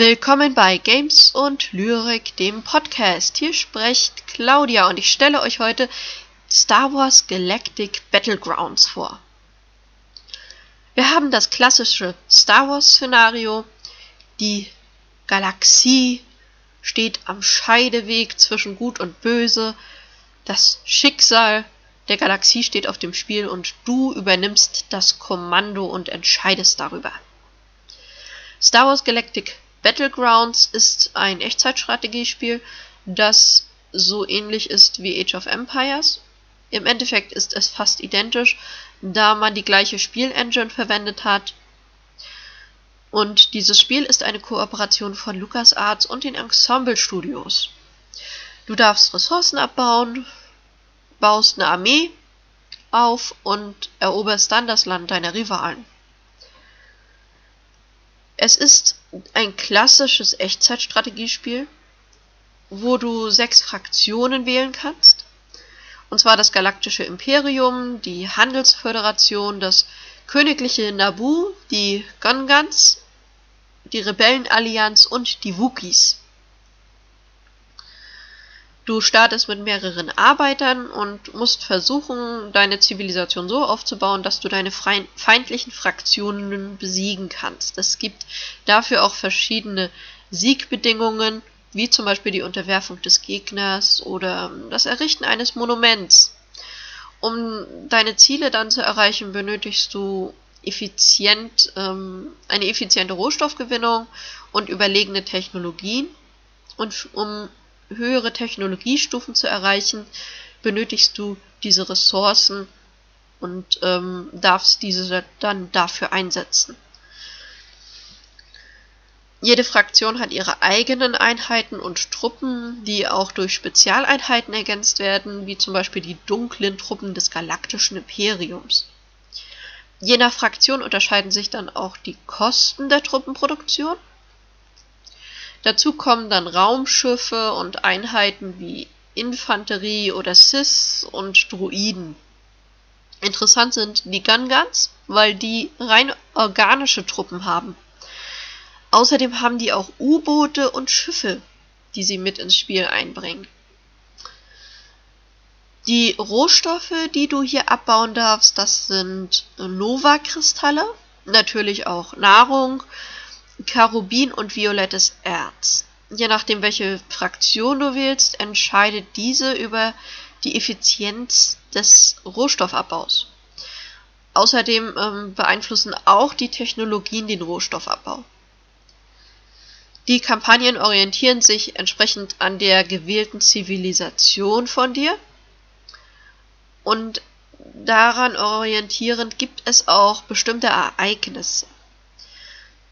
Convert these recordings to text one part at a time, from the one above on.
Willkommen bei Games und Lyrik, dem Podcast. Hier spricht Claudia und ich stelle euch heute Star Wars Galactic Battlegrounds vor. Wir haben das klassische Star Wars Szenario. Die Galaxie steht am Scheideweg zwischen Gut und Böse. Das Schicksal der Galaxie steht auf dem Spiel und du übernimmst das Kommando und entscheidest darüber. Star Wars Galactic Battlegrounds ist ein Echtzeitstrategiespiel, das so ähnlich ist wie Age of Empires. Im Endeffekt ist es fast identisch, da man die gleiche Spielengine verwendet hat. Und dieses Spiel ist eine Kooperation von LucasArts und den Ensemble Studios. Du darfst Ressourcen abbauen, baust eine Armee auf und eroberst dann das Land deiner Rivalen. Es ist ein klassisches Echtzeitstrategiespiel, wo du sechs Fraktionen wählen kannst. Und zwar das Galaktische Imperium, die Handelsföderation, das Königliche Nabu, die Gungans, die Rebellenallianz und die Wookies. Du startest mit mehreren Arbeitern und musst versuchen, deine Zivilisation so aufzubauen, dass du deine feindlichen Fraktionen besiegen kannst. Es gibt dafür auch verschiedene Siegbedingungen, wie zum Beispiel die Unterwerfung des Gegners oder das Errichten eines Monuments. Um deine Ziele dann zu erreichen, benötigst du effizient, ähm, eine effiziente Rohstoffgewinnung und überlegene Technologien. Und um höhere Technologiestufen zu erreichen, benötigst du diese Ressourcen und ähm, darfst diese dann dafür einsetzen. Jede Fraktion hat ihre eigenen Einheiten und Truppen, die auch durch Spezialeinheiten ergänzt werden, wie zum Beispiel die dunklen Truppen des Galaktischen Imperiums. Je nach Fraktion unterscheiden sich dann auch die Kosten der Truppenproduktion Dazu kommen dann Raumschiffe und Einheiten wie Infanterie oder Sis und Druiden. Interessant sind die Gungans, weil die rein organische Truppen haben. Außerdem haben die auch U-Boote und Schiffe, die sie mit ins Spiel einbringen. Die Rohstoffe, die du hier abbauen darfst, das sind Nova-Kristalle, natürlich auch Nahrung, Karubin und violettes Erz. Je nachdem, welche Fraktion du wählst, entscheidet diese über die Effizienz des Rohstoffabbaus. Außerdem ähm, beeinflussen auch die Technologien den Rohstoffabbau. Die Kampagnen orientieren sich entsprechend an der gewählten Zivilisation von dir und daran orientierend gibt es auch bestimmte Ereignisse.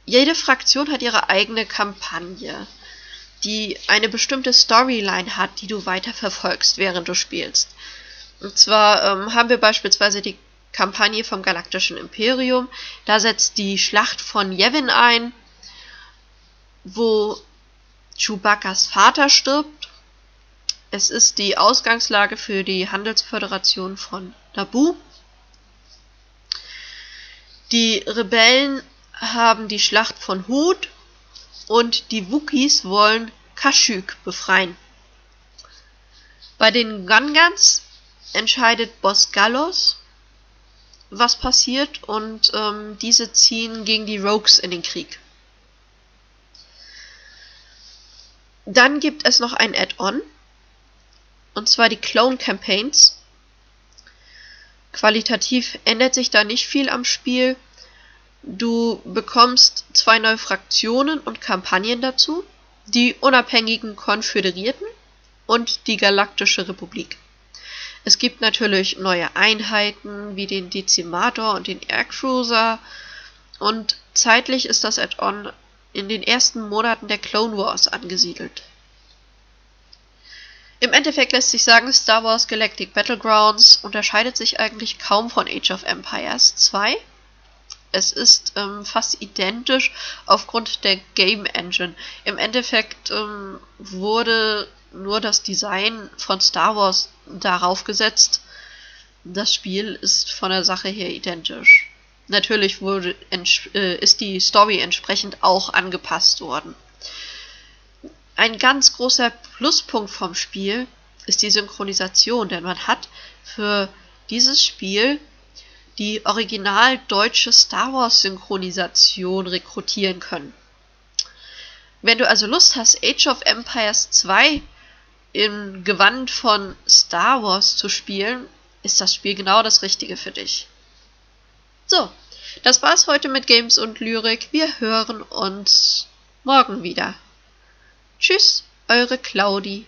Jede Fraktion hat ihre eigene Kampagne, die eine bestimmte Storyline hat, die du weiter verfolgst, während du spielst. Und zwar ähm, haben wir beispielsweise die Kampagne vom Galaktischen Imperium. Da setzt die Schlacht von Yevin ein, wo Chewbacca's Vater stirbt. Es ist die Ausgangslage für die Handelsföderation von Naboo. Die Rebellen haben die Schlacht von Hoth und die Wookies wollen Kashyyyk befreien. Bei den Gungans entscheidet Boss Gallos, was passiert und ähm, diese ziehen gegen die Rogues in den Krieg. Dann gibt es noch ein Add-on, und zwar die Clone Campaigns. Qualitativ ändert sich da nicht viel am Spiel. Du bekommst zwei neue Fraktionen und Kampagnen dazu, die unabhängigen Konföderierten und die Galaktische Republik. Es gibt natürlich neue Einheiten wie den Dezimator und den Aircruiser und zeitlich ist das Add-on in den ersten Monaten der Clone Wars angesiedelt. Im Endeffekt lässt sich sagen, Star Wars Galactic Battlegrounds unterscheidet sich eigentlich kaum von Age of Empires 2 es ist ähm, fast identisch aufgrund der Game Engine. Im Endeffekt ähm, wurde nur das Design von Star Wars darauf gesetzt. Das Spiel ist von der Sache her identisch. Natürlich wurde, äh, ist die Story entsprechend auch angepasst worden. Ein ganz großer Pluspunkt vom Spiel ist die Synchronisation, denn man hat für dieses Spiel die original deutsche Star Wars Synchronisation rekrutieren können. Wenn du also Lust hast, Age of Empires 2 im Gewand von Star Wars zu spielen, ist das Spiel genau das Richtige für dich. So, das war's heute mit Games und Lyrik. Wir hören uns morgen wieder. Tschüss, eure Claudi.